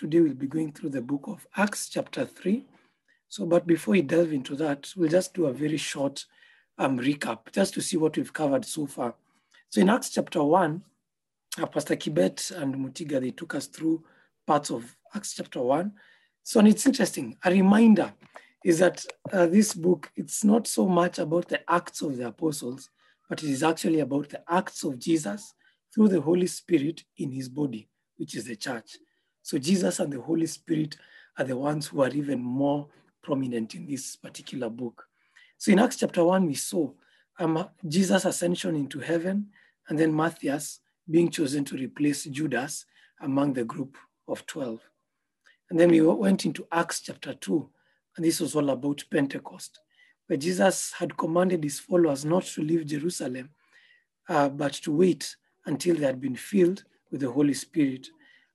today we'll be going through the book of Acts, chapter 3. So, but before we delve into that, we'll just do a very short um, recap just to see what we've covered so far. So, in Acts chapter 1, uh, Pastor Kibet and Mutiga, they took us through parts of Acts chapter 1. So, and it's interesting. A reminder is that uh, this book, it's not so much about the acts of the apostles, but it is actually about the acts of Jesus through the Holy Spirit in his body, which is the church. So Jesus and the Holy Spirit are the ones who are even more prominent in this particular book. So in Acts chapter 1, we saw um, Jesus' ascension into heaven, and then Matthias being chosen to replace Judas among the group of 12. And then we went into Acts chapter 2, and this was all about Pentecost, where Jesus had commanded his followers not to leave Jerusalem, uh, but to wait until they had been filled with the Holy Spirit.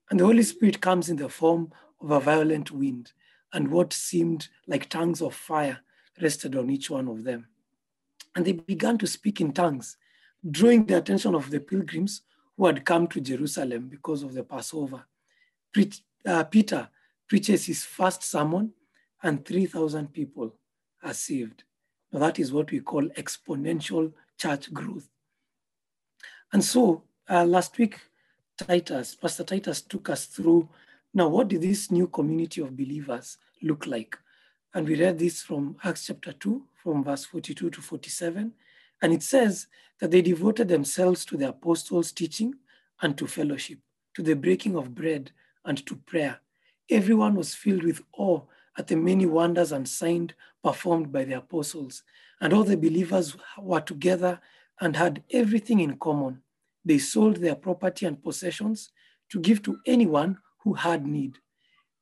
And the Holy Spirit comes in the form of a violent wind, and what seemed like tongues of fire rested on each one of them. And they began to speak in tongues, drawing the attention of the pilgrims who had come to Jerusalem because of the Passover. Uh, Peter preaches his first sermon, and 3,000 people are saved. Now, that is what we call exponential church growth. And so uh, last week, Titus, Pastor Titus took us through now what did this new community of believers look like? And we read this from Acts chapter 2, from verse 42 to 47. And it says that they devoted themselves to the apostles' teaching and to fellowship, to the breaking of bread and to prayer. Everyone was filled with awe at the many wonders and signs performed by the apostles. And all the believers were together and had everything in common. They sold their property and possessions to give to anyone who had need.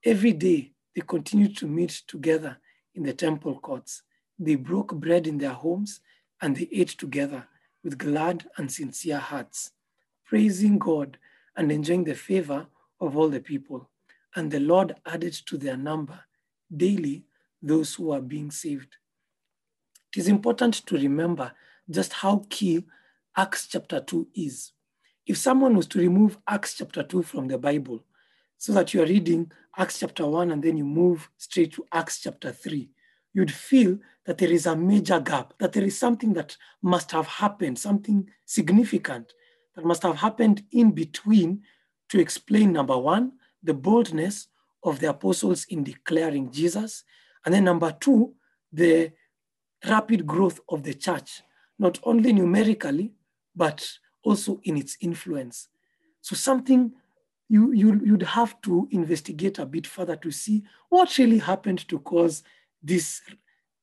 Every day, they continued to meet together in the temple courts. They broke bread in their homes and they ate together with glad and sincere hearts, praising God and enjoying the favor of all the people. And the Lord added to their number daily those who are being saved. It is important to remember just how key Acts chapter 2 is. If someone was to remove Acts chapter 2 from the Bible, so that you are reading Acts chapter 1 and then you move straight to Acts chapter 3, you'd feel that there is a major gap, that there is something that must have happened, something significant that must have happened in between to explain number one, the boldness of the apostles in declaring Jesus, and then number two, the rapid growth of the church, not only numerically, but also in its influence. So something you, you, you'd have to investigate a bit further to see what really happened to cause this,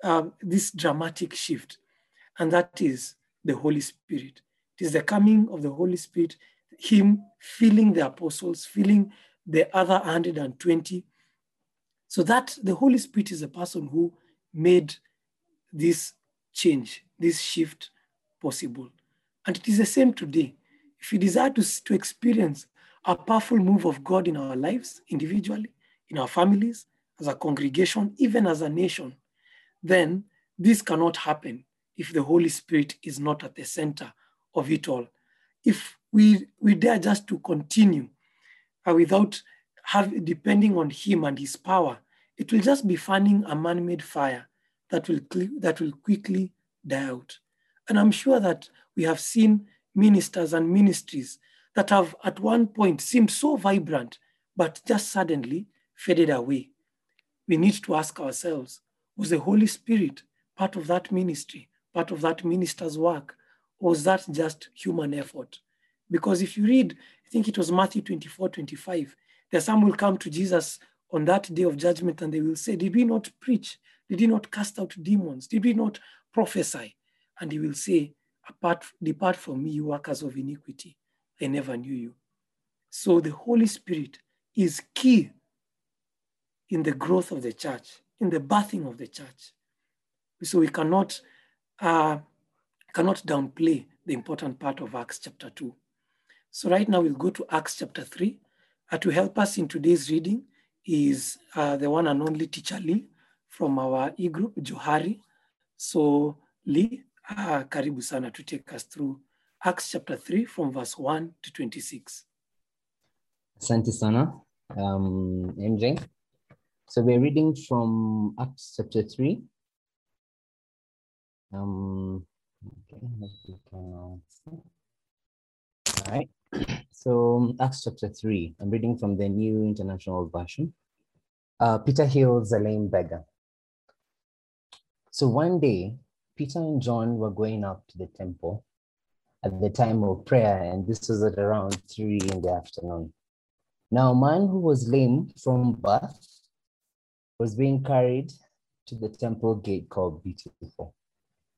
uh, this dramatic shift. And that is the Holy Spirit. It is the coming of the Holy Spirit, Him filling the apostles, filling the other 120. So that the Holy Spirit is the person who made this change, this shift possible. And it is the same today. If we desire to, to experience a powerful move of God in our lives, individually, in our families, as a congregation, even as a nation, then this cannot happen if the Holy Spirit is not at the center of it all. If we, we dare just to continue uh, without have, depending on Him and His power, it will just be fanning a man made fire that will, that will quickly die out. And I'm sure that we have seen ministers and ministries that have at one point seemed so vibrant, but just suddenly faded away. We need to ask ourselves was the Holy Spirit part of that ministry, part of that minister's work, or was that just human effort? Because if you read, I think it was Matthew 24 25, there some will come to Jesus on that day of judgment and they will say, Did we not preach? Did we not cast out demons? Did we not prophesy? And he will say, Apart, Depart from me, you workers of iniquity. I never knew you. So the Holy Spirit is key in the growth of the church, in the birthing of the church. So we cannot, uh, cannot downplay the important part of Acts chapter 2. So right now we'll go to Acts chapter 3. Uh, to help us in today's reading is uh, the one and only teacher Lee from our e-group, Johari. So Lee, uh, karibu sana to take us through Acts chapter 3 from verse 1 to 26. Asante sana. um, MJ. So we're reading from Acts chapter 3. Um, okay, all right. So Acts chapter 3, I'm reading from the New International Version. Uh, Peter heals a lame beggar. So one day, Peter and John were going up to the temple at the time of prayer, and this was at around 3 in the afternoon. Now, a man who was lame from birth was being carried to the temple gate called Beautiful,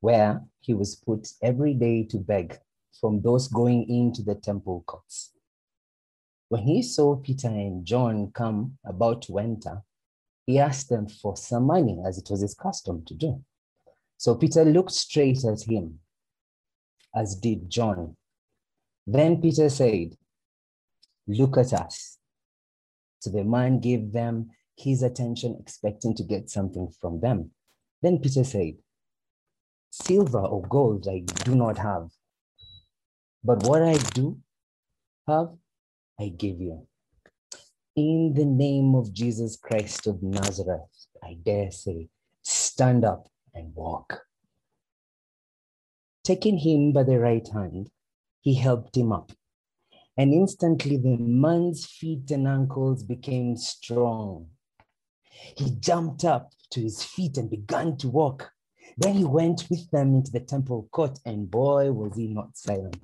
where he was put every day to beg from those going into the temple courts. When he saw Peter and John come about to enter, he asked them for some money, as it was his custom to do. So Peter looked straight at him, as did John. Then Peter said, Look at us. So the man gave them his attention, expecting to get something from them. Then Peter said, Silver or gold I do not have, but what I do have, I give you. In the name of Jesus Christ of Nazareth, I dare say, stand up and walk. Taking him by the right hand, he helped him up and instantly the man's feet and ankles became strong. He jumped up to his feet and began to walk. Then he went with them into the temple court, and boy, was he not silent.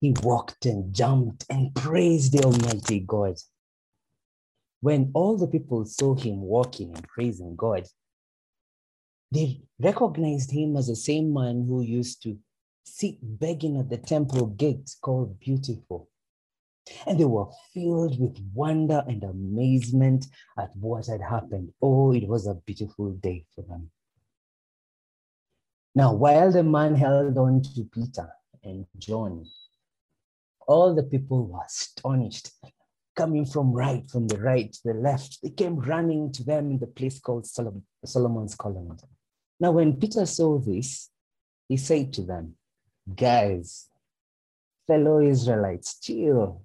He walked and jumped and praised the Almighty God. When all the people saw him walking and praising God, they recognized him as the same man who used to sit begging at the temple gate called Beautiful and they were filled with wonder and amazement at what had happened. Oh, it was a beautiful day for them. Now, while the man held on to Peter and John, all the people were astonished, coming from right, from the right to the left. They came running to them in the place called Solomon's Colonnade. Now, when Peter saw this, he said to them, Guys, fellow Israelites, chill.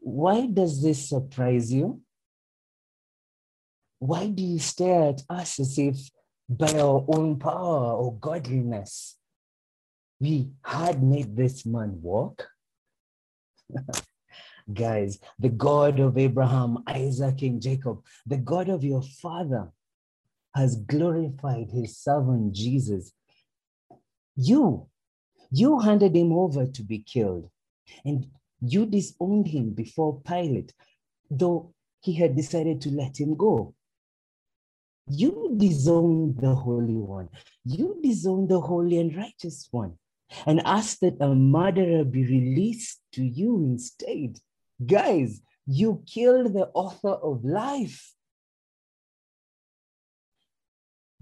Why does this surprise you? Why do you stare at us as if by our own power or godliness we had made this man walk? Guys, the God of Abraham, Isaac, and Jacob, the God of your father, has glorified his servant Jesus. You, you handed him over to be killed. And you disowned him before Pilate, though he had decided to let him go. You disowned the Holy One. You disowned the Holy and Righteous One and asked that a murderer be released to you instead. Guys, you killed the author of life.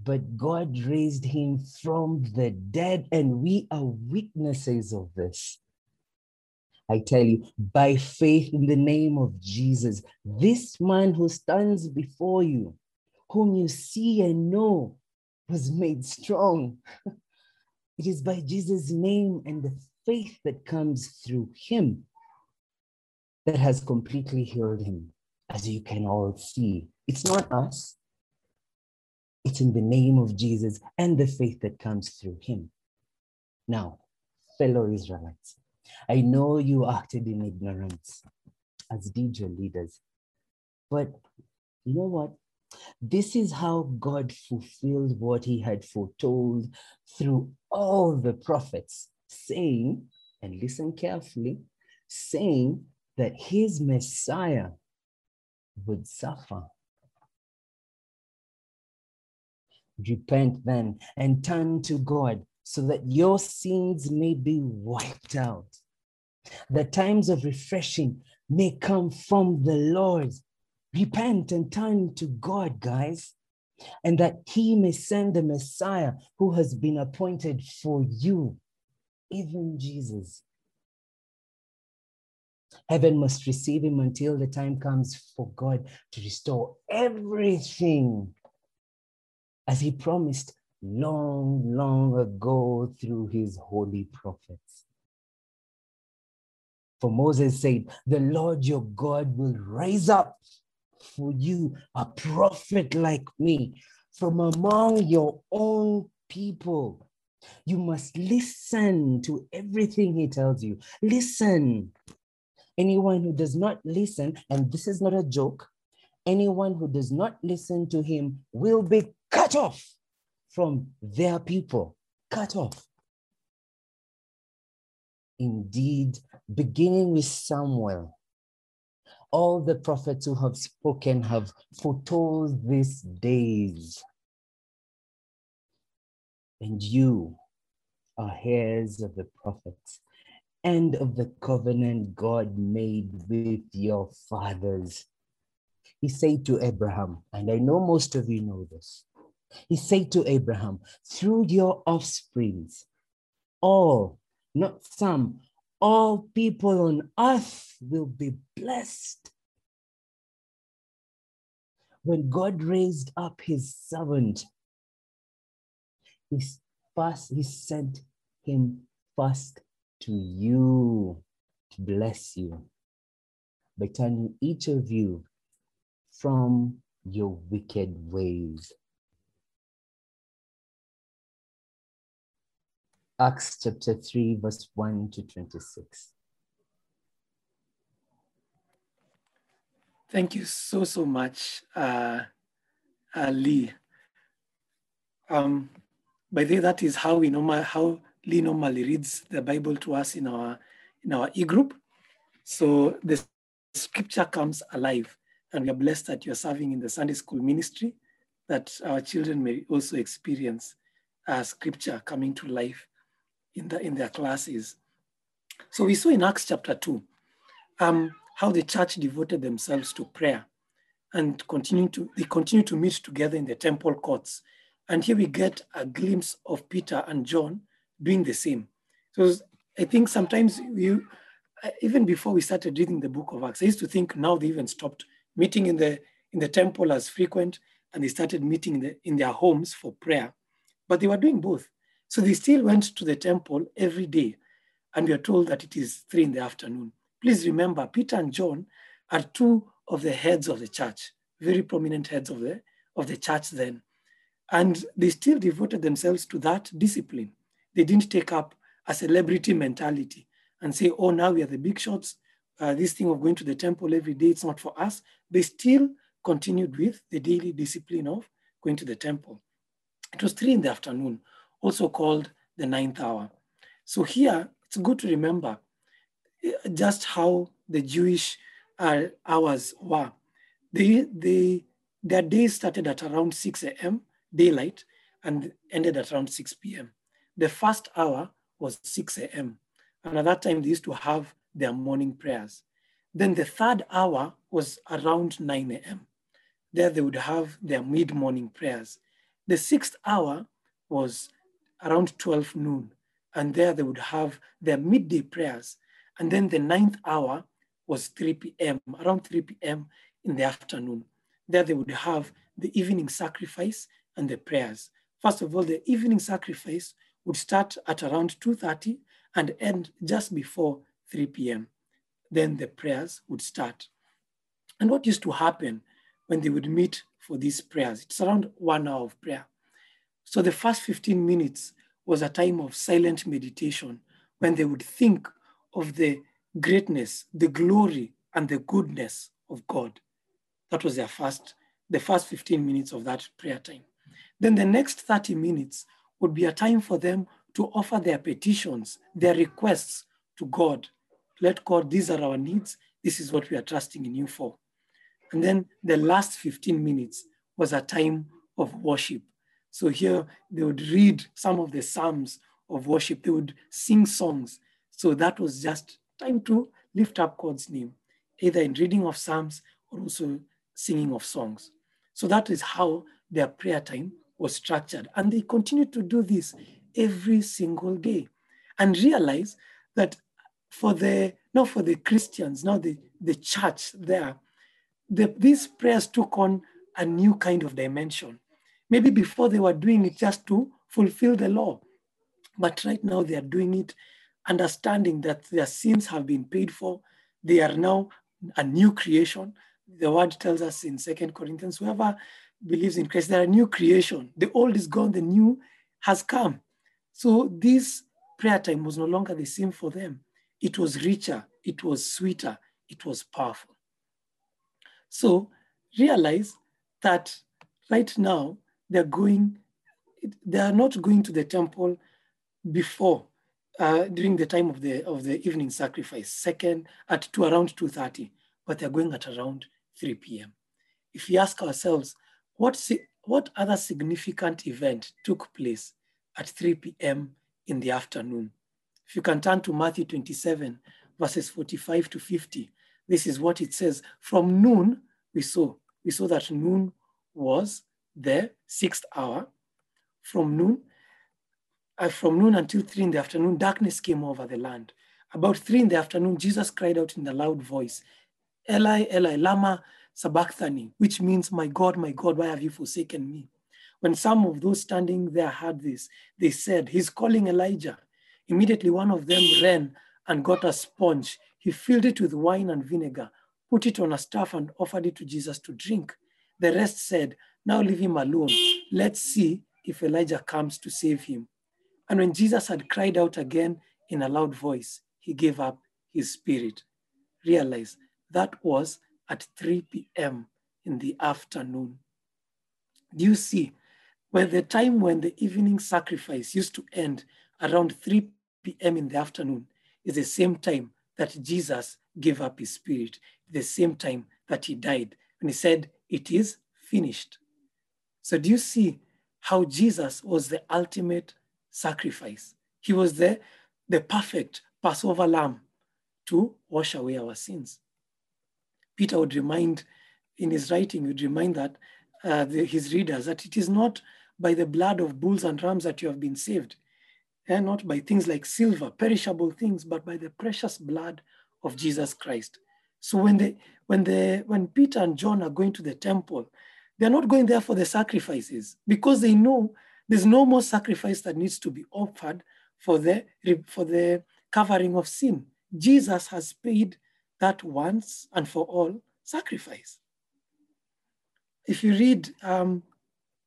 But God raised him from the dead, and we are witnesses of this. I tell you, by faith in the name of Jesus, this man who stands before you, whom you see and know, was made strong. it is by Jesus' name and the faith that comes through him that has completely healed him, as you can all see. It's not us, it's in the name of Jesus and the faith that comes through him. Now, fellow Israelites, I know you acted in ignorance, as did your leaders. But you know what? This is how God fulfilled what he had foretold through all the prophets, saying, and listen carefully, saying that his Messiah would suffer. Repent then and turn to God so that your sins may be wiped out. The times of refreshing may come from the Lord. Repent and turn to God, guys, and that He may send the Messiah who has been appointed for you, even Jesus. Heaven must receive him until the time comes for God to restore everything as he promised long, long ago through his holy prophets. For Moses said, The Lord your God will rise up for you, a prophet like me, from among your own people. You must listen to everything he tells you. Listen. Anyone who does not listen, and this is not a joke, anyone who does not listen to him will be cut off from their people. Cut off. Indeed, beginning with Samuel, all the prophets who have spoken have foretold these days. And you are heirs of the prophets and of the covenant God made with your fathers. He said to Abraham, and I know most of you know this. He said to Abraham, through your offsprings, all, not some, all people on earth will be blessed. When God raised up his servant, he first he sent him first to you to bless you by turning each of you from your wicked ways. Acts chapter 3, verse 1 to 26. Thank you so, so much, uh, uh, Lee. Um, by the way, that is how we normal how Lee normally reads the Bible to us in our in our e-group. So the scripture comes alive, and we are blessed that you are serving in the Sunday school ministry, that our children may also experience uh, scripture coming to life in, the, in their classes. So we saw in Acts chapter 2 um, how the church devoted themselves to prayer and continue to, they continue to meet together in the temple courts. And here we get a glimpse of Peter and John doing the same. So I think sometimes you, even before we started reading the book of Acts, I used to think now they even stopped meeting in the in the temple as frequent and they started meeting in, the, in their homes for prayer. But they were doing both. So they still went to the temple every day, and we are told that it is three in the afternoon. Please remember, Peter and John are two of the heads of the church, very prominent heads of the, of the church then. And they still devoted themselves to that discipline. They didn't take up a celebrity mentality and say, oh, now we are the big shots. Uh, this thing of going to the temple every day, it's not for us. They still continued with the daily discipline of going to the temple. It was three in the afternoon also called the ninth hour. So here, it's good to remember eh, just how the Jewish uh, hours were. They, they, their days started at around 6 a.m., daylight, and ended at around 6 p.m. The first hour was 6 a.m. And at that time, they used to have their morning prayers. Then the third hour was around 9 a.m. There they would have their mid morning prayers. The sixth hour was around 12 noon. And there they would have their midday prayers. And then the ninth hour was 3 p.m., around 3 p.m. in the afternoon. There they would have the evening sacrifice and the prayers. First of all, the evening sacrifice would start at around 2.30 and end just before 3 p.m. Then the prayers would start. And what used to happen when they would meet for these prayers? It's around one hour of prayer. So the first 15 minutes was a time of silent meditation when they would think of the greatness, the glory, and the goodness of God. That was their first, the first 15 minutes of that prayer time. Then the next 30 minutes would be a time for them to offer their petitions, their requests to God. Let God, these are our needs. This is what we are trusting in you for. And then the last 15 minutes was a time of worship so here they would read some of the Psalms of worship, they would sing songs. So that was just time to lift up God's name, either in reading of Psalms or also singing of songs. So that is how their prayer time was structured. And they continued to do this every single day and realize that for the not for the Christians, now the, the church there, the, these prayers took on a new kind of dimension. Maybe before they were doing it just to fulfill the law. But right now they are doing it understanding that their sins have been paid for. They are now a new creation. The word tells us in Second Corinthians, whoever believes in Christ, they're a new creation. The old is gone, the new has come. So this prayer time was no longer the same for them. It was richer, it was sweeter, it was powerful. So realize that right now they're going, they are not going to the temple before uh, during the time of the of the evening sacrifice, second at two around 2:30, but they're going at around 3 p.m. If we ask ourselves, what what other significant event took place at 3 p.m. in the afternoon? If you can turn to Matthew 27, verses 45 to 50, this is what it says. From noon, we saw, we saw that noon was the sixth hour. From noon, uh, from noon until three in the afternoon, darkness came over the land. About three in the afternoon, Jesus cried out in a loud voice, Eli, Eli, lama sabachthani, which means, my God, my God, why have you forsaken me? When some of those standing there heard this, they said, he's calling Elijah. Immediately one of them ran and got a sponge. He filled it with wine and vinegar, put it on a staff and offered it to Jesus to drink. The rest said, now leave him alone. Let's see if Elijah comes to save him. And when Jesus had cried out again in a loud voice, he gave up his spirit. Realize that was at 3 p.m. in the afternoon. Do you see? By the time when the evening sacrifice used to end around 3 p.m. in the afternoon is the same time that Jesus gave up his spirit, the same time that he died. And he said, It is finished. So, do you see how Jesus was the ultimate sacrifice? He was the, the perfect Passover lamb to wash away our sins. Peter would remind, in his writing, would remind that uh, the, his readers that it is not by the blood of bulls and rams that you have been saved, and not by things like silver, perishable things, but by the precious blood of Jesus Christ. So when they when the when Peter and John are going to the temple, they're not going there for the sacrifices because they know there's no more sacrifice that needs to be offered for the for the covering of sin. Jesus has paid that once and for all sacrifice. If you read um,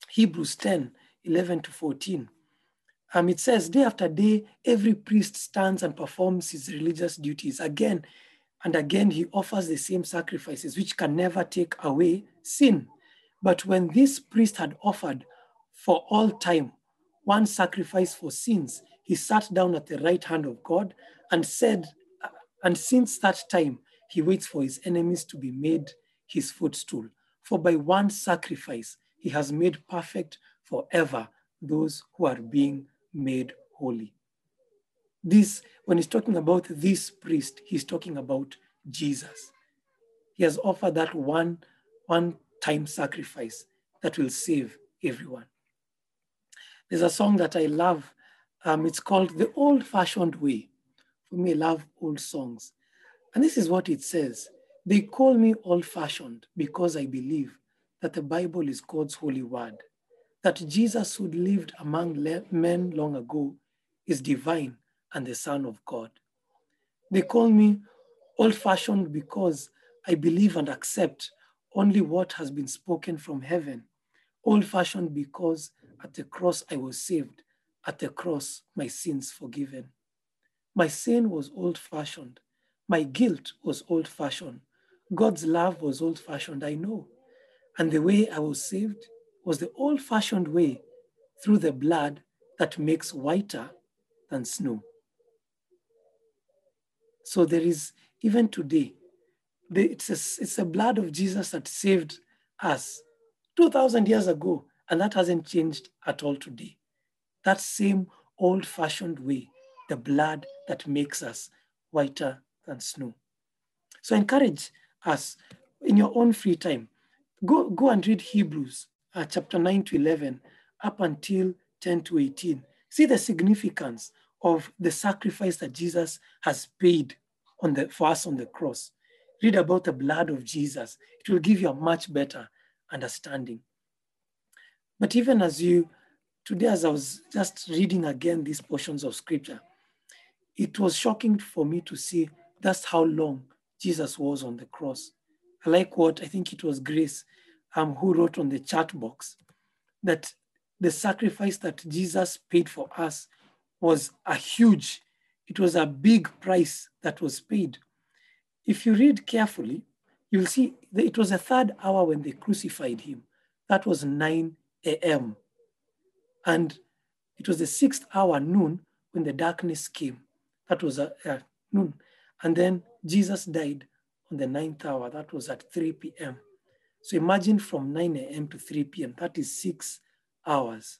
Hebrews 10, 11 to 14, um, it says, day after day, every priest stands and performs his religious duties. Again and again, he offers the same sacrifices, which can never take away sin. But when this priest had offered for all time one sacrifice for sins, he sat down at the right hand of God and said, and since that time, he waits for his enemies to be made his footstool. For by one sacrifice, he has made perfect forever those who are being made holy. This, when he's talking about this priest, he's talking about Jesus. He has offered that one, one time sacrifice that will save everyone. There's a song that I love. Um, it's called The Old Fashioned Way. For me, I love old songs. And this is what it says They call me old fashioned because I believe that the Bible is God's holy word that Jesus, who lived among men long ago, is divine and the Son of God. They call me old fashioned because I believe and accept only what has been spoken from heaven. Old fashioned because at the cross I was saved, at the cross my sins forgiven. My sin was old fashioned, my guilt was old fashioned, God's love was old fashioned, I know. And the way I was saved was the old fashioned way through the blood that makes whiter than snow. So there is, even today, the, it's, a, it's the blood of Jesus that saved us 2,000 years ago, and that hasn't changed at all today. That same old fashioned way, the blood that makes us whiter than snow. So I encourage us in your own free time, go, go and read Hebrews uh, chapter 9 to 11 up until 10 to 18. See the significance of the sacrifice that Jesus has paid on the, for us on the cross. Read about the blood of Jesus. It will give you a much better understanding. But even as you, today, as I was just reading again these portions of scripture, it was shocking for me to see that's how long Jesus was on the cross. I like what I think it was Grace um, who wrote on the chat box that the sacrifice that Jesus paid for us was a huge, it was a big price that was paid. If you read carefully, you'll see that it was a third hour when they crucified him. That was 9 a.m. And it was the sixth hour, noon, when the darkness came. That was at uh, noon. And then Jesus died on the ninth hour. That was at 3 p.m. So imagine from 9 a.m. to 3 p.m., that is six hours.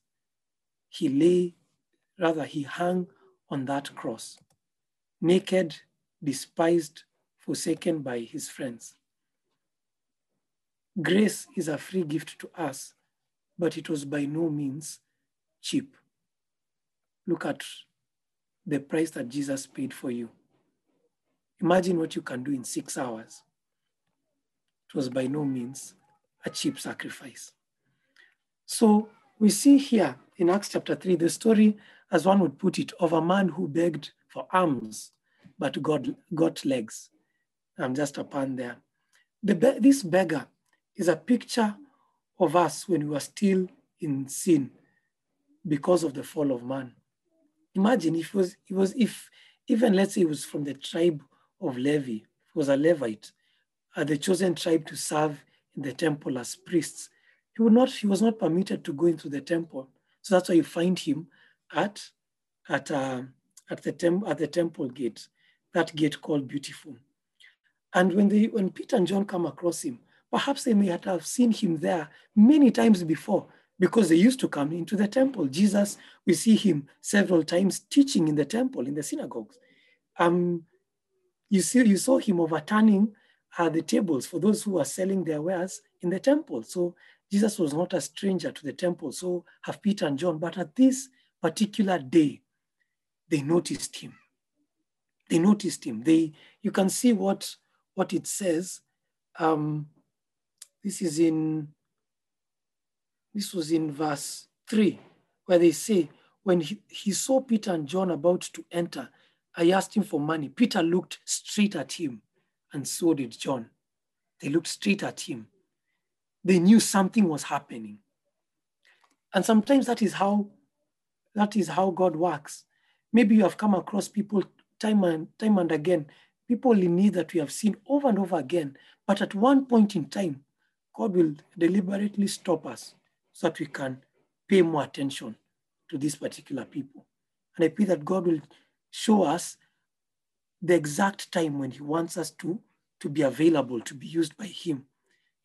He lay, rather, he hung on that cross, naked, despised, forsaken by his friends. Grace is a free gift to us, but it was by no means cheap. Look at the price that Jesus paid for you. Imagine what you can do in six hours. It was by no means a cheap sacrifice. So we see here in Acts chapter 3 the story, as one would put it, of a man who begged for arms but got, got legs. I'm just a pun there. The, this beggar is a picture of us when we were still in sin because of the fall of man. Imagine if it was, it was if even let's say it was from the tribe of Levi, was a Levite, uh, the chosen tribe to serve in the temple as priests. He would not, he was not permitted to go into the temple. So that's why you find him at, at, uh, at, the, tem- at the temple gate, that gate called Beautiful. And when, they, when Peter and John come across him, perhaps they may have seen him there many times before because they used to come into the temple. Jesus, we see him several times teaching in the temple, in the synagogues. Um, you, see, you saw him overturning uh, the tables for those who were selling their wares in the temple. So Jesus was not a stranger to the temple. So have Peter and John. But at this particular day, they noticed him. They noticed him. They, you can see what, what it says. Um, this is in, this was in verse three, where they say, when he, he saw Peter and John about to enter, I asked him for money. Peter looked straight at him, and so did John. They looked straight at him. They knew something was happening. And sometimes that is how that is how God works. Maybe you have come across people time and time and again, people in need that we have seen over and over again, but at one point in time, God will deliberately stop us so that we can pay more attention to these particular people. And I pray that God will show us the exact time when He wants us to, to be available, to be used by Him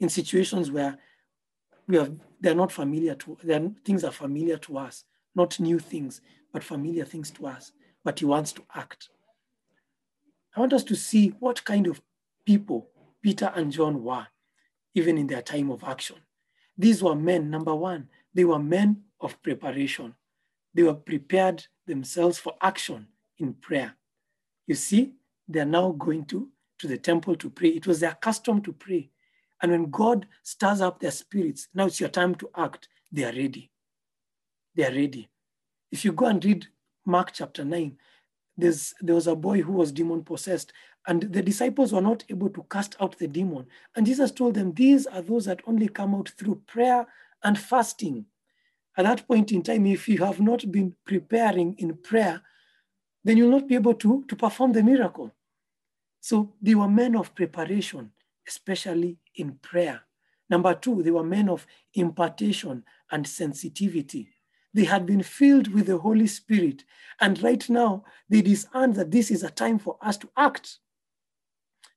in situations where we are, they're not familiar to, things are familiar to us, not new things, but familiar things to us, but He wants to act. I want us to see what kind of people Peter and John were even in their time of action. These were men, number one, they were men of preparation. They were prepared themselves for action in prayer. You see, they're now going to, to the temple to pray. It was their custom to pray. And when God stirs up their spirits, now it's your time to act, they are ready. They are ready. If you go and read Mark chapter 9, there's, there was a boy who was demon possessed, and the disciples were not able to cast out the demon. And Jesus told them, These are those that only come out through prayer and fasting. At that point in time, if you have not been preparing in prayer, then you'll not be able to, to perform the miracle. So they were men of preparation, especially in prayer. Number two, they were men of impartation and sensitivity. They had been filled with the Holy Spirit. And right now, they discerned that this is a time for us to act.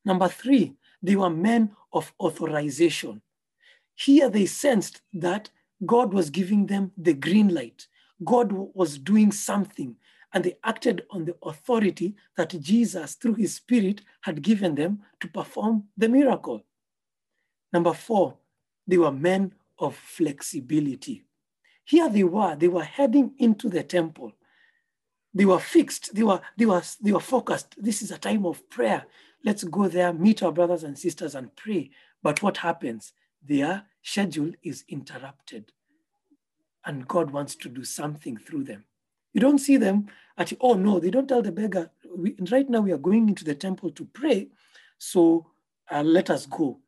Number three, they were men of authorization. Here they sensed that God was giving them the green light. God was doing something, and they acted on the authority that Jesus, through his spirit, had given them to perform the miracle. Number four, they were men of flexibility. Here they were, they were heading into the temple. They were fixed, they were, they were, they were focused. This is a time of prayer. Let's go there, meet our brothers and sisters, and pray. But what happens? Their schedule is interrupted. And God wants to do something through them. You don't see them at, oh no, they don't tell the beggar, we, right now we are going into the temple to pray, so uh, let us go.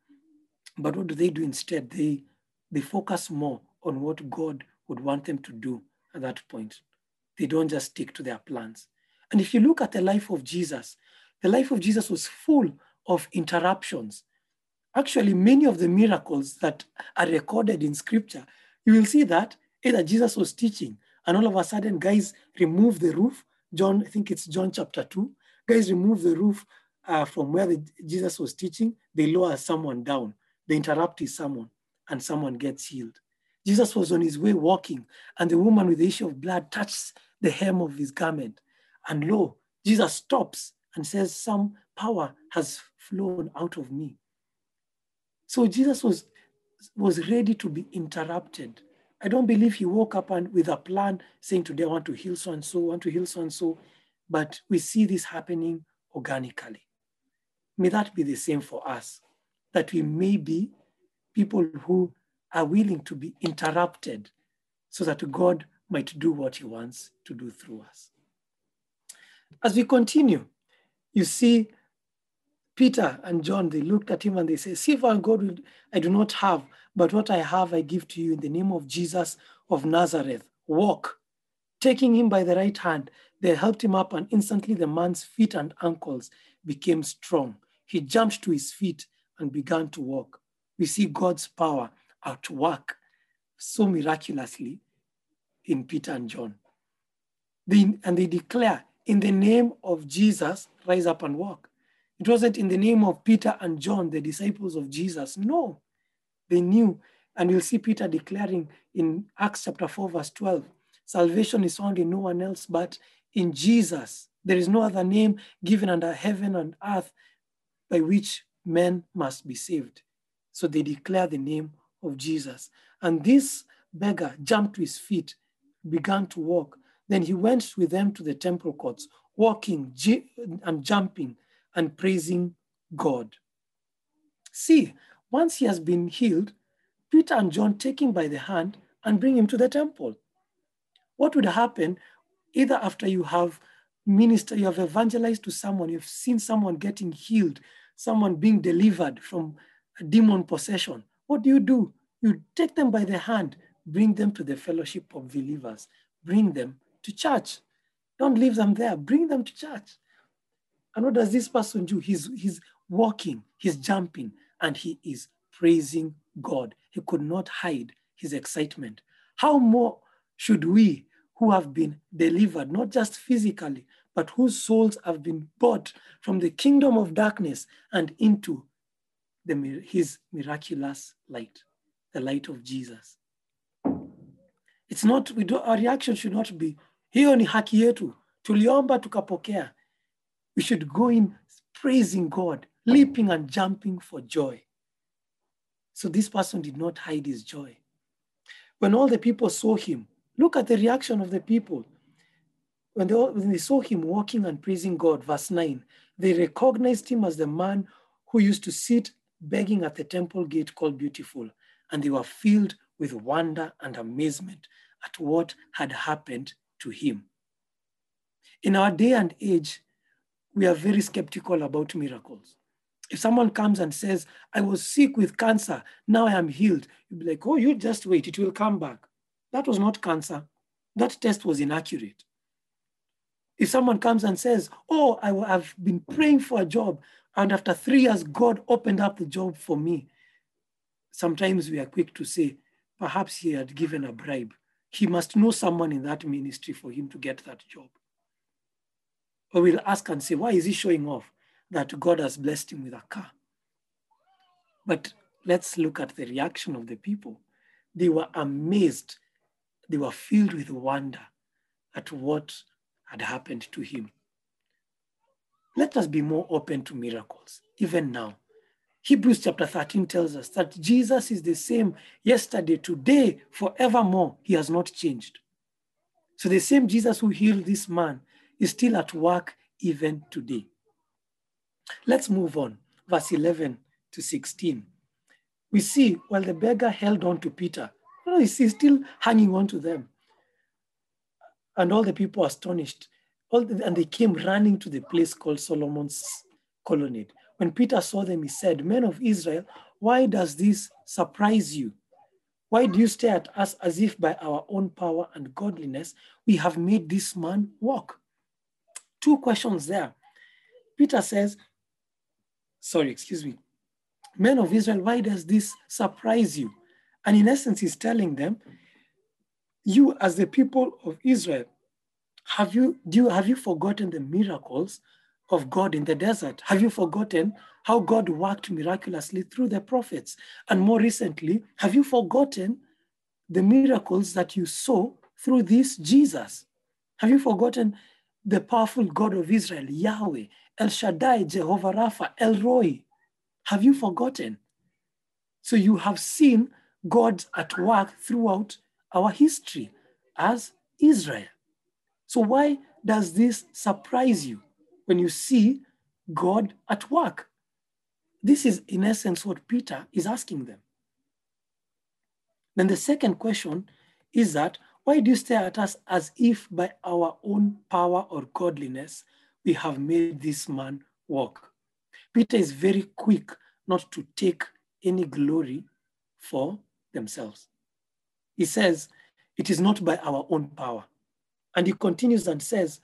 But what do they do instead? They, they focus more on what God would want them to do at that point. They don't just stick to their plans. And if you look at the life of Jesus, the life of Jesus was full of interruptions. Actually, many of the miracles that are recorded in scripture, you will see that either Jesus was teaching and all of a sudden guys remove the roof. John, I think it's John chapter 2. Guys remove the roof uh, from where the, Jesus was teaching. They lower someone down. They interrupt sermon and someone gets healed. Jesus was on his way walking and the woman with the issue of blood touches the hem of his garment. And lo, Jesus stops and says, Some power has flown out of me. So Jesus was, was ready to be interrupted. I don't believe he woke up and with a plan saying, Today I want to heal so and so, want to heal so and so. But we see this happening organically. May that be the same for us, that we may be people who are willing to be interrupted so that God might do what he wants to do through us. As we continue, you see Peter and John, they looked at him and they say, Silver and gold I do not have, but what I have I give to you in the name of Jesus of Nazareth. Walk. Taking him by the right hand, they helped him up, and instantly the man's feet and ankles became strong. He jumped to his feet and began to walk. We see God's power at work so miraculously in Peter and John. They, and they declare, in the name of Jesus, rise up and walk. It wasn't in the name of Peter and John, the disciples of Jesus. No, they knew. And you'll see Peter declaring in Acts chapter 4, verse 12 salvation is found in no one else but in Jesus. There is no other name given under heaven and earth by which men must be saved. So they declare the name of Jesus. And this beggar jumped to his feet, began to walk. Then he went with them to the temple courts, walking and jumping and praising God. See, once he has been healed, Peter and John take him by the hand and bring him to the temple. What would happen either after you have ministered, you have evangelized to someone, you've seen someone getting healed, someone being delivered from a demon possession? What do you do? You take them by the hand, bring them to the fellowship of believers, bring them to church. Don't leave them there, bring them to church. And what does this person do? He's, he's walking, he's jumping, and he is praising God. He could not hide his excitement. How more should we, who have been delivered, not just physically, but whose souls have been bought from the kingdom of darkness and into the, his miraculous light, the light of Jesus. It's not, we do, our reaction should not be, hiyo ni haki yetu, tuliomba tukapokea we should go in praising God, leaping and jumping for joy. So this person did not hide his joy. When all the people saw him, look at the reaction of the people. When they, when they saw him walking and praising God, verse 9, they recognized him as the man who used to sit begging at the temple gate called Beautiful, and they were filled with wonder and amazement at what had happened to him. In our day and age, we are very skeptical about miracles. If someone comes and says, I was sick with cancer, now I am healed, you'll be like, oh, you just wait, it will come back. That was not cancer. That test was inaccurate. If someone comes and says, oh, I have been praying for a job, and after three years, God opened up the job for me, sometimes we are quick to say, perhaps he had given a bribe. He must know someone in that ministry for him to get that job. Or we'll ask and say, why is he showing off that God has blessed him with a car? But let's look at the reaction of the people. They were amazed, they were filled with wonder at what had happened to him. Let us be more open to miracles, even now. Hebrews chapter 13 tells us that Jesus is the same yesterday, today, forevermore. He has not changed. So the same Jesus who healed this man is still at work even today. Let's move on, verse 11 to 16. We see while the beggar held on to Peter, you know, he's still hanging on to them. And all the people astonished. All the, and they came running to the place called Solomon's colonnade. When Peter saw them, he said, Men of Israel, why does this surprise you? Why do you stare at us as if by our own power and godliness we have made this man walk? Two questions there. Peter says, sorry, excuse me, men of Israel, why does this surprise you? And in essence, he's telling them, you as the people of Israel, have you, do you, have you forgotten the miracles of God in the desert? Have you forgotten how God worked miraculously through the prophets? And more recently, have you forgotten the miracles that you saw through this Jesus? Have you forgotten the powerful God of Israel, Yahweh, El Shaddai, Jehovah Rapha, El Roi? Have you forgotten? So you have seen God at work throughout our history as Israel. So why does this surprise you when you see God at work? This is, in essence, what Peter is asking them. Then the second question is that why do you stare at us as if by our own power or godliness we have made this man walk? Peter is very quick not to take any glory for themselves. He says, It is not by our own power. And he continues and says,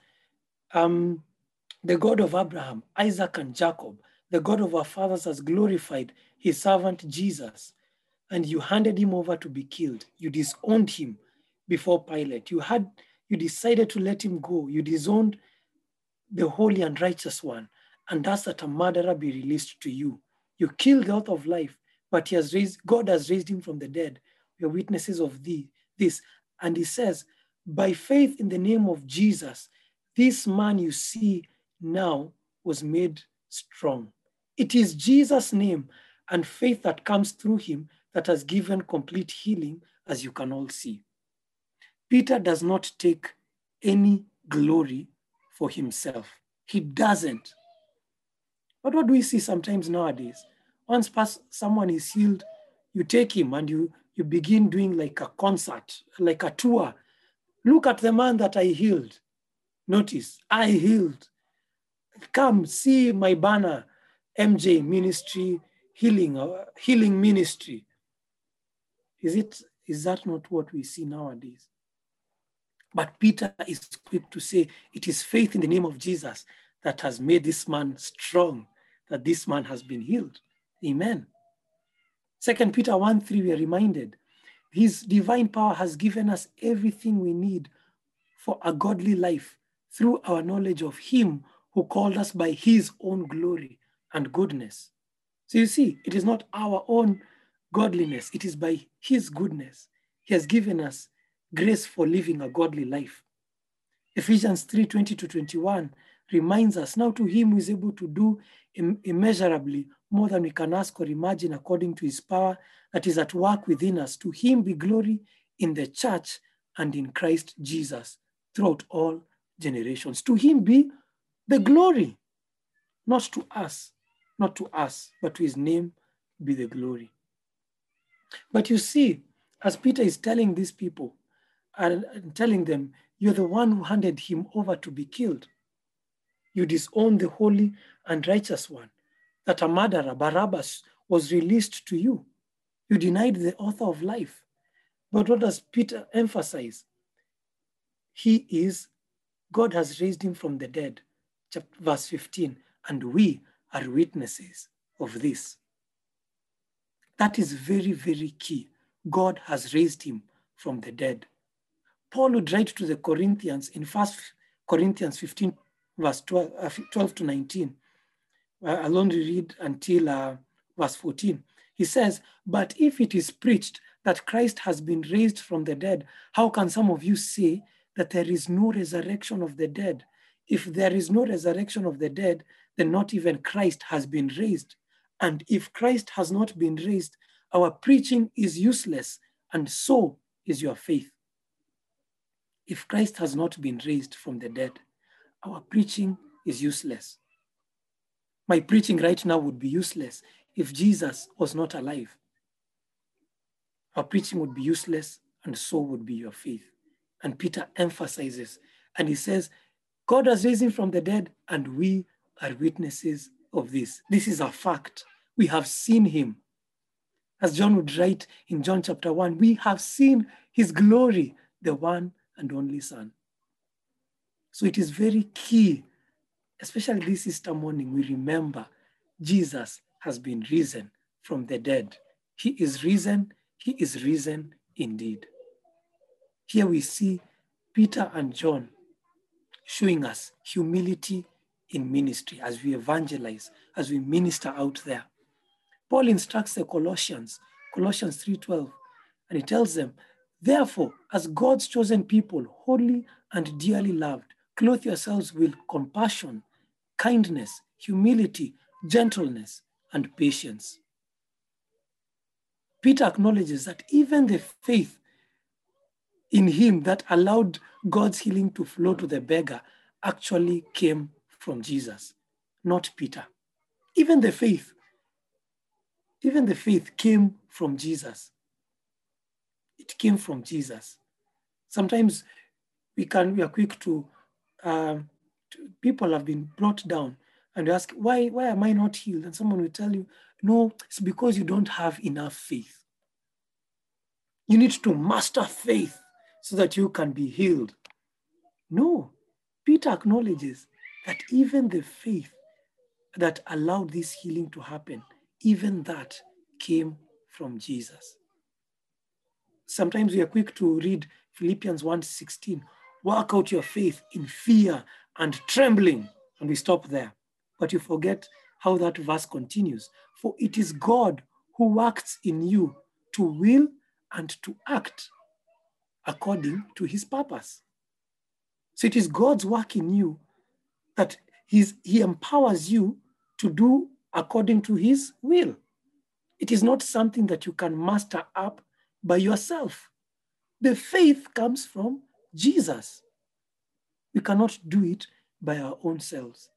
um, The God of Abraham, Isaac, and Jacob, the God of our fathers, has glorified his servant Jesus. And you handed him over to be killed. You disowned him before Pilate. You had you decided to let him go. You disowned the holy and righteous one, and asked that a murderer be released to you. You killed the author of life, but he has raised, God has raised him from the dead. We are witnesses of thee, this. And he says, by faith in the name of Jesus, this man you see now was made strong. It is Jesus' name and faith that comes through him that has given complete healing, as you can all see. Peter does not take any glory for himself. He doesn't. But what do we see sometimes nowadays? Once someone is healed, you take him and you, you begin doing like a concert, like a tour. Look at the man that I healed. Notice, I healed. Come see my banner, MJ Ministry Healing, uh, Healing Ministry. Is it is that not what we see nowadays? But Peter is quick to say it is faith in the name of Jesus that has made this man strong, that this man has been healed. Amen. Second Peter 1 3, we are reminded his divine power has given us everything we need for a godly life through our knowledge of him who called us by his own glory and goodness. So you see, it is not our own godliness, it is by his goodness. He has given us grace for living a godly life. Ephesians 3 20 to 21 reminds us now to him who is able to do immeasurably more than we can ask or imagine according to his power that is at work within us. To him be glory in the church and in Christ Jesus throughout all generations. To him be the glory, not to us, not to us, but to his name be the glory. But you see, as Peter is telling these people, and telling them, You're the one who handed him over to be killed. You disown the holy and righteous one, that a murderer, Barabbas, was released to you. You denied the author of life. But what does Peter emphasize? He is, God has raised him from the dead, chapter, verse 15, and we are witnesses of this. That is very, very key. God has raised him from the dead. Paul would write to the Corinthians in First Corinthians 15, verse 12, uh, 12 to 19. Uh, I'll only read until uh, verse 14. He says, But if it is preached that Christ has been raised from the dead, how can some of you say that there is no resurrection of the dead? If there is no resurrection of the dead, then not even Christ has been raised. And if Christ has not been raised, our preaching is useless, and so is your faith. If Christ has not been raised from the dead, our preaching is useless. My preaching right now would be useless if Jesus was not alive. Our preaching would be useless, and so would be your faith. And Peter emphasizes, and he says, God has raised him from the dead, and we are witnesses of this. This is a fact. We have seen him. As John would write in John chapter 1, we have seen his glory, the one and only Son. So it is very key, especially this Easter morning, we remember Jesus has been risen from the dead. He is risen, he is risen indeed. Here we see Peter and John showing us humility in ministry as we evangelize, as we minister out there. Paul instructs the Colossians, Colossians 3:12, and he tells them, Therefore, as God's chosen people, holy and dearly loved, clothe yourselves with compassion, kindness, humility, gentleness, and patience. Peter acknowledges that even the faith in him that allowed God's healing to flow to the beggar actually came from Jesus, not Peter. Even the faith, even the faith came from Jesus. It came from Jesus. Sometimes we can we are quick to, to people have been brought down and you ask why why am I not healed? And someone will tell you, no, it's because you don't have enough faith. You need to master faith so that you can be healed. No, Peter acknowledges that even the faith that allowed this healing to happen, even that came from Jesus. Sometimes we are quick to read Philippians 1:16, work out your faith in fear and trembling, and we stop there. But you forget how that verse continues. For it is God who works in you to will and to act according to his purpose. So it is God's work in you that he's, he empowers you to do according to his will. It is not something that you can master up by yourself. The faith comes from Jesus. We cannot do it by our own selves.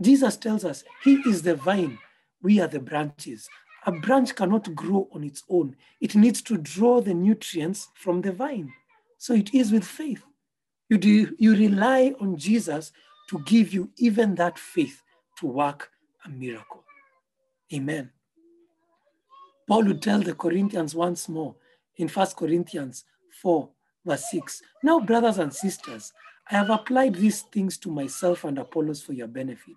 Jesus tells us he is the vine, we are the branches. A branch cannot grow on its own. It needs to draw the nutrients from the vine. So it is with faith. You, do, you rely on Jesus to give you even that faith to work a miracle. Amen. Paul would tell the Corinthians once more in 1 Corinthians 4, verse 6 Now, brothers and sisters, I have applied these things to myself and Apollos for your benefit,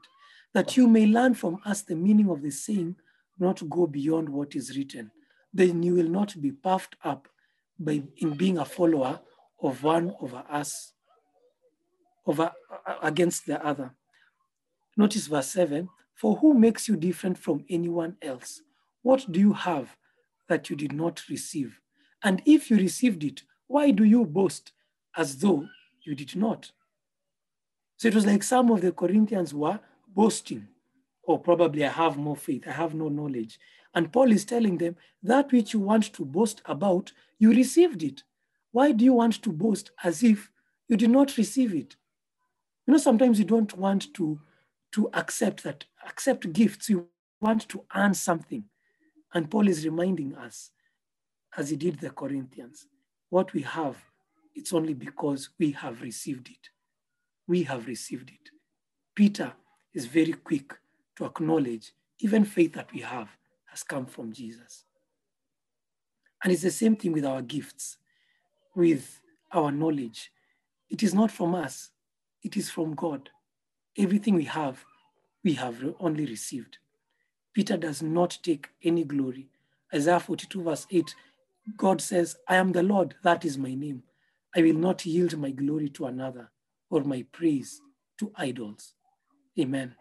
that you may learn from us the meaning of the saying, not go beyond what is written. Then you will not be puffed up by in being a follower of one over us, over uh, against the other. Notice verse 7 For who makes you different from anyone else? What do you have that you did not receive? And if you received it, why do you boast as though you did not? So it was like some of the Corinthians were boasting, or probably I have more faith, I have no knowledge. And Paul is telling them that which you want to boast about, you received it. Why do you want to boast as if you did not receive it? You know, sometimes you don't want to, to accept that, accept gifts. You want to earn something. And Paul is reminding us, as he did the Corinthians, what we have, it's only because we have received it. We have received it. Peter is very quick to acknowledge even faith that we have has come from Jesus. And it's the same thing with our gifts, with our knowledge. It is not from us, it is from God. Everything we have, we have only received. Peter does not take any glory. Isaiah 42, verse 8, God says, I am the Lord, that is my name. I will not yield my glory to another or my praise to idols. Amen.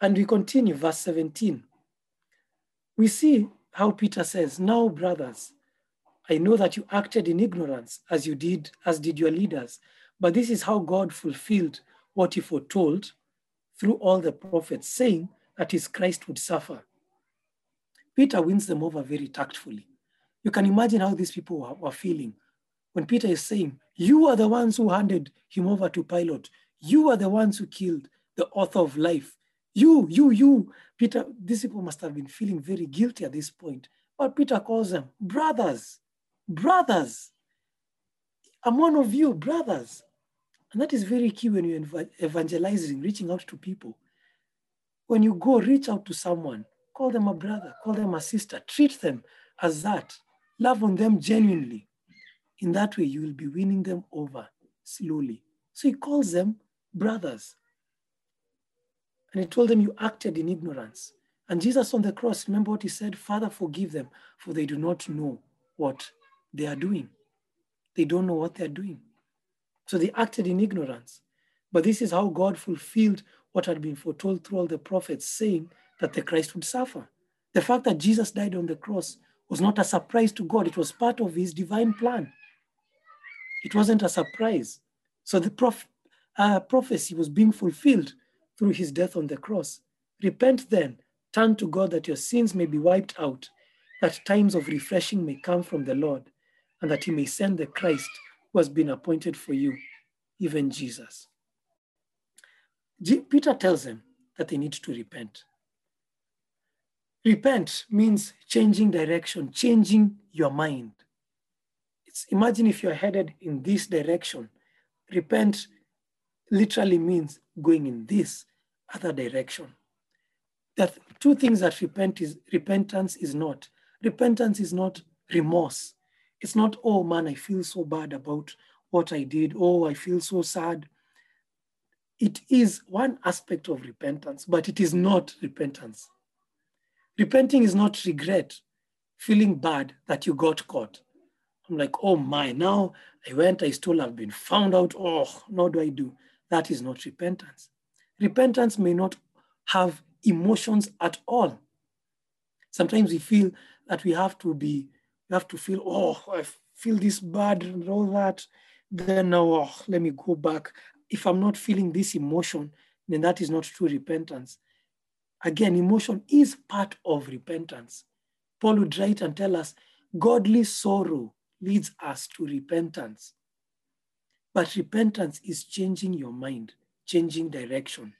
And we continue, verse 17. We see how Peter says, Now, brothers, I know that you acted in ignorance as you did, as did your leaders, but this is how God fulfilled what he foretold through all the prophets, saying that his Christ would suffer. Peter wins them over very tactfully. You can imagine how these people were, were feeling when Peter is saying, You are the ones who handed him over to Pilate. You are the ones who killed the author of life. You, you, you. Peter, these people must have been feeling very guilty at this point. But Peter calls them brothers, brothers. I'm one of you, brothers. And that is very key when you're evangelizing, reaching out to people. When you go, reach out to someone, Call them a brother, call them a sister, treat them as that. Love on them genuinely. In that way, you will be winning them over slowly. So he calls them brothers. And he told them, You acted in ignorance. And Jesus on the cross, remember what he said? Father, forgive them, for they do not know what they are doing. They don't know what they're doing. So they acted in ignorance. But this is how God fulfilled what had been foretold through all the prophets, saying that the Christ would suffer. The fact that Jesus died on the cross was not a surprise to God, it was part of his divine plan. It wasn't a surprise. So the prof- uh, prophecy was being fulfilled through his death on the cross. Repent then, turn to God that your sins may be wiped out, that times of refreshing may come from the Lord, and that he may send the Christ who has been appointed for you, even Jesus. G- Peter tells them that they need to repent. Repent means changing direction, changing your mind. It's, imagine if you're headed in this direction. Repent literally means going in this other direction. That two things that repent is repentance is not. Repentance is not remorse. It's not, oh man, I feel so bad about what I did. Oh, I feel so sad. It is one aspect of repentance, but it is not repentance. Repenting is not regret, feeling bad that you got caught. I'm like, oh my, now I went, I stole, I've been found out. Oh, now do I do? That is not repentance. Repentance may not have emotions at all. Sometimes we feel that we have to be, we have to feel, oh, I feel this bad and all that. Then now, oh, let me go back. If I'm not feeling this emotion, then that is not true repentance. Again, emotion is part of repentance. Paul would write and tell us godly sorrow leads us to repentance. But repentance is changing your mind, changing direction,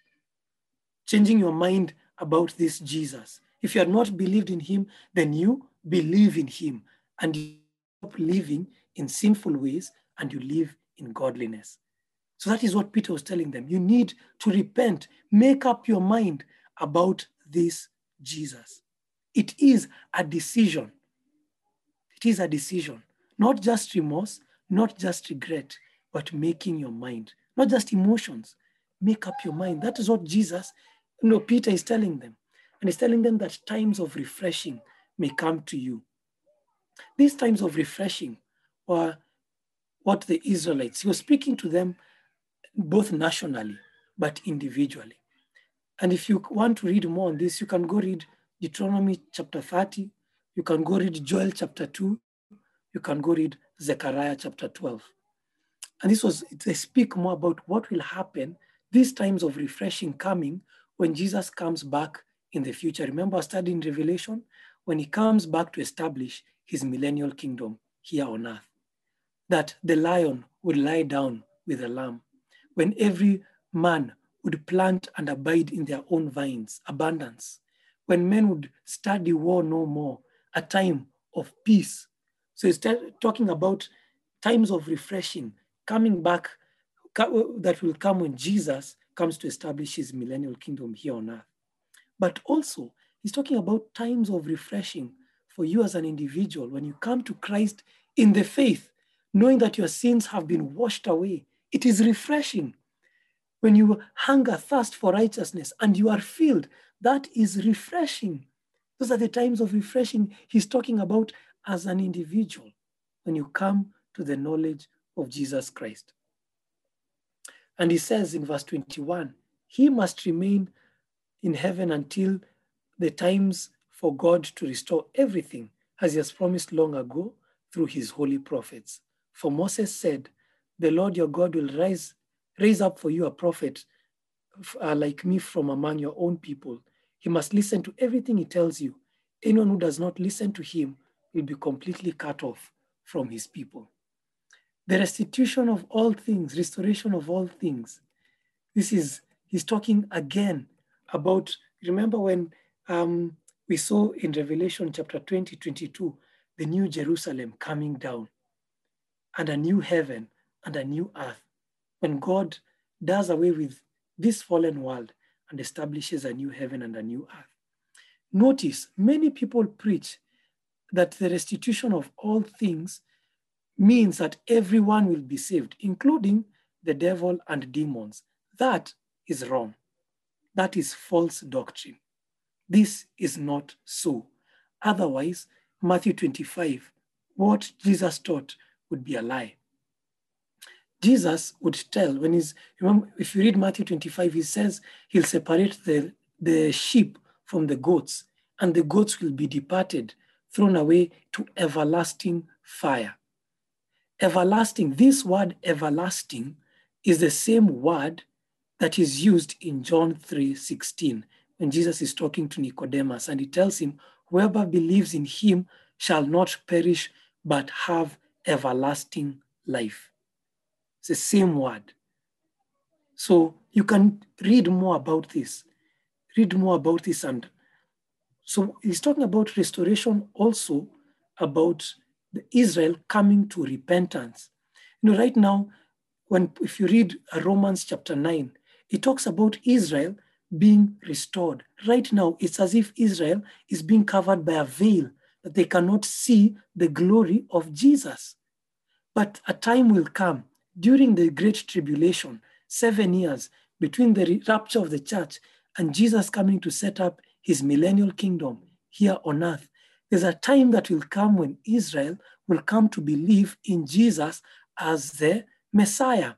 changing your mind about this Jesus. If you have not believed in him, then you believe in him and you stop living in sinful ways and you live in godliness. So that is what Peter was telling them. You need to repent, make up your mind about this Jesus. It is a decision. It is a decision, not just remorse, not just regret, but making your mind, not just emotions. Make up your mind. That is what Jesus, you know, Peter is telling them. And he's telling them that times of refreshing may come to you. These times of refreshing were what the Israelites, he was speaking to them both nationally, but individually. And if you want to read more on this, you can go read Deuteronomy chapter 30, you can go read Joel chapter 2, you can go read Zechariah chapter 12. And this was, they speak more about what will happen these times of refreshing coming when Jesus comes back in the future. Remember, in Revelation when he comes back to establish his millennial kingdom here on earth. That the lion would lie down with the lamb, when every man would plant and abide in their own vines, abundance, when men would study war no more, a time of peace. So he's talking about times of refreshing, coming back, that will come when Jesus comes to establish his millennial kingdom here on earth. But also, he's talking about times of refreshing for you as an individual when you come to Christ in the faith, knowing that your sins have been washed away. It is refreshing. When you hunger, thirst for righteousness, and you are filled, that is refreshing. Those are the times of refreshing he's talking about as an individual when you come to the knowledge of Jesus Christ. And he says in verse 21 he must remain in heaven until the times for God to restore everything, as he has promised long ago through his holy prophets. For Moses said, The Lord your God will rise, raise up for you a prophet uh, like me from among your own people. He must listen to everything he tells you. Anyone who does not listen to him will be completely cut off from his people. The restitution of all things, restoration of all things. This is, he's talking again about, remember when um, we saw in Revelation chapter 20, 22, the new Jerusalem coming down and a new heaven and a new earth. When God does away with this fallen world and establishes a new heaven and a new earth. Notice many people preach that the restitution of all things means that everyone will be saved, including the devil and demons. That is wrong. That is false doctrine. This is not so. Otherwise, Matthew 25, what Jesus taught would be a lie. Jesus would tell when he's, if you read Matthew 25, he says he'll separate the, the sheep from the goats, and the goats will be departed, thrown away to everlasting fire. Everlasting, this word everlasting is the same word that is used in John 3 16 when Jesus is talking to Nicodemus and he tells him, Whoever believes in him shall not perish but have everlasting life. The same word. So you can read more about this. Read more about this. And so he's talking about restoration also about Israel coming to repentance. You know, right now, when if you read Romans chapter 9, it talks about Israel being restored. Right now, it's as if Israel is being covered by a veil that they cannot see the glory of Jesus. But a time will come during the Great Tribulation, seven years between the rapture of the church and Jesus coming to set up his millennial kingdom here on earth. There's a time that will come when Israel will come to believe in Jesus as the Messiah.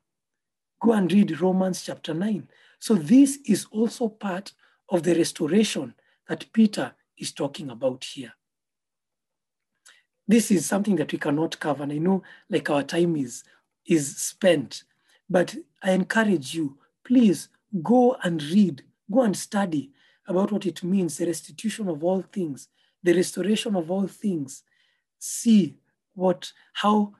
Go and read Romans chapter 9. So, this is also part of the restoration that Peter is talking about here. This is something that we cannot cover. And I know like our time is, is spent, but I encourage you, please go and read, go and study about what it means, the restitution of all things, the restoration of all things. See what, how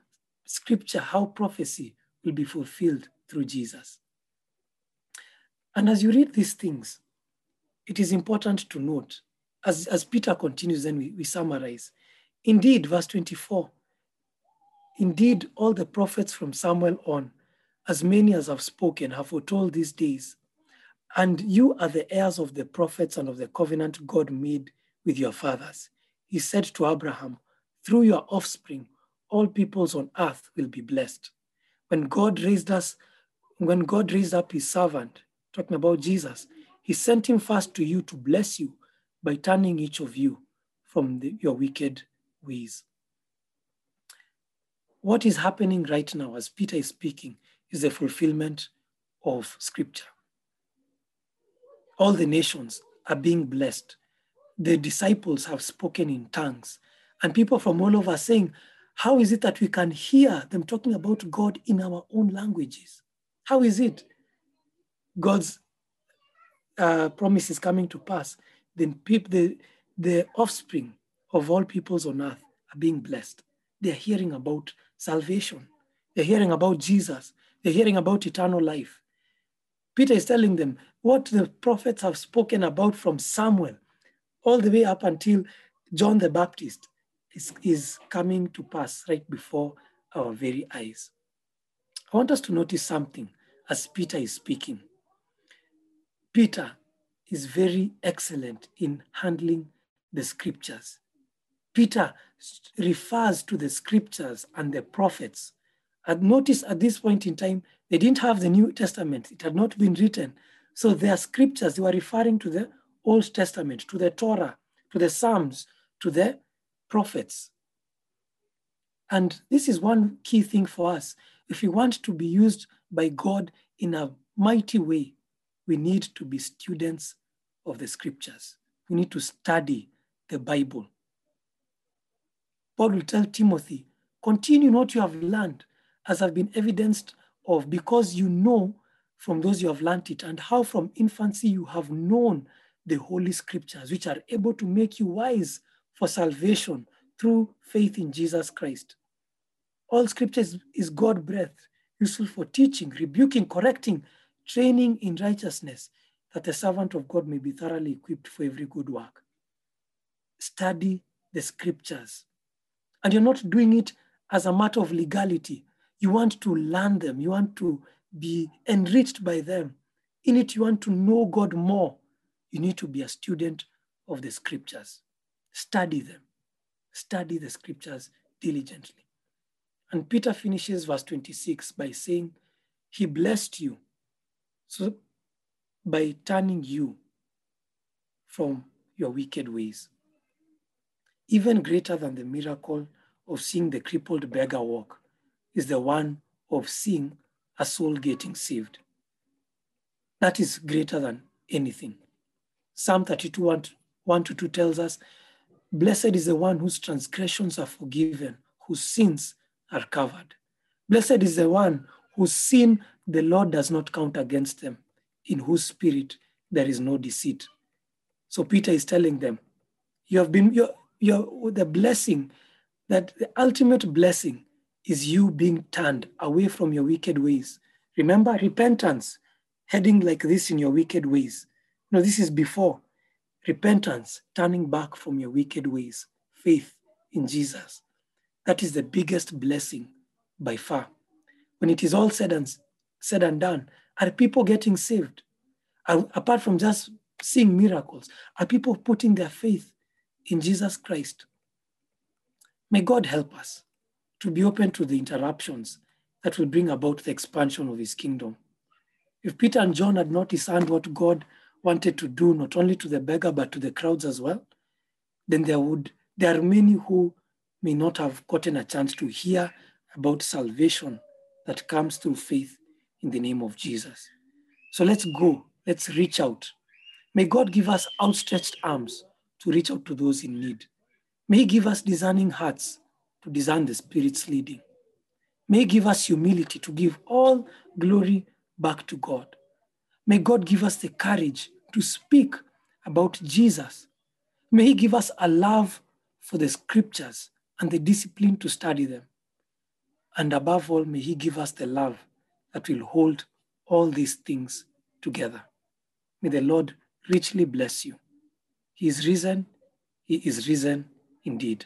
scripture, how prophecy will be fulfilled through Jesus. And as you read these things, it is important to note, as, as Peter continues, then we, we summarize. Indeed, verse 24, indeed, all the prophets from Samuel on, as many as have spoken, have foretold these days. And you are the heirs of the prophets and of the covenant God made with your fathers. He said to Abraham, Through your offspring, all peoples on earth will be blessed. When God raised us, when God raised up his servant, talking about Jesus, he sent him first to you to bless you by turning each of you from the, your wicked ways. What is happening right now as Peter is speaking is the fulfillment of scripture. All the nations are being blessed. The disciples have spoken in tongues, and people from all over are saying, How is it that we can hear them talking about God in our own languages? How is it? God's uh, promise is coming to pass, then people, the, the offspring of all peoples on earth are being blessed. They're hearing about salvation. They're hearing about Jesus. They're hearing about eternal life. Peter is telling them what the prophets have spoken about from Samuel all the way up until John the Baptist is, is coming to pass right before our very eyes. I want us to notice something as Peter is speaking. Peter is very excellent in handling the scriptures. Peter refers to the scriptures and the prophets. And notice at this point in time, they didn't have the New Testament, it had not been written. So their scriptures, they were referring to the Old Testament, to the Torah, to the Psalms, to the prophets. And this is one key thing for us. If we want to be used by God in a mighty way, we need to be students of the scriptures. We need to study the Bible. Paul will tell Timothy, continue what you have learned, as have been evidenced of, because you know from those you have learned it, and how from infancy you have known the holy scriptures, which are able to make you wise for salvation through faith in Jesus Christ. All scripture is, is God breathed, useful for teaching, rebuking, correcting, training in righteousness, that the servant of God may be thoroughly equipped for every good work. Study the scriptures. And you're not doing it as a matter of legality. You want to learn them, you want to be enriched by them. In it, you want to know God more. You need to be a student of the scriptures. Study them. Study the scriptures diligently. And Peter finishes verse 26 by saying, He blessed you. So by turning you from your wicked ways. Even greater than the miracle of seeing the crippled beggar walk is the one of seeing a soul getting saved. That is greater than anything. Psalm 32 1, 1 to 2 tells us, Blessed is the one whose transgressions are forgiven, whose sins are covered. Blessed is the one whose sin the Lord does not count against them, in whose spirit there is no deceit. So Peter is telling them, you have been, you're, the blessing, that the ultimate blessing is you being turned away from your wicked ways. Remember, repentance, heading like this in your wicked ways. No, this is before repentance, turning back from your wicked ways, faith in Jesus. That is the biggest blessing by far. When it is all said and, said and done, are people getting saved? Are, apart from just seeing miracles, are people putting their faith in Jesus Christ? May God help us to be open to the interruptions that will bring about the expansion of his kingdom. If Peter and John had not discerned what God wanted to do, not only to the beggar, but to the crowds as well, then there would there are many who may not have gotten a chance to hear about salvation that comes through faith in the name of Jesus. So let's go, let's reach out. May God give us outstretched arms to reach out to those in need. May He give us discerning hearts to discern the Spirit's leading. May He give us humility to give all glory back to God. May God give us the courage to speak about Jesus. May He give us a love for the scriptures and the discipline to study them. And above all, may He give us the love that will hold all these things together. May the Lord richly bless you. He is risen. He is risen indeed.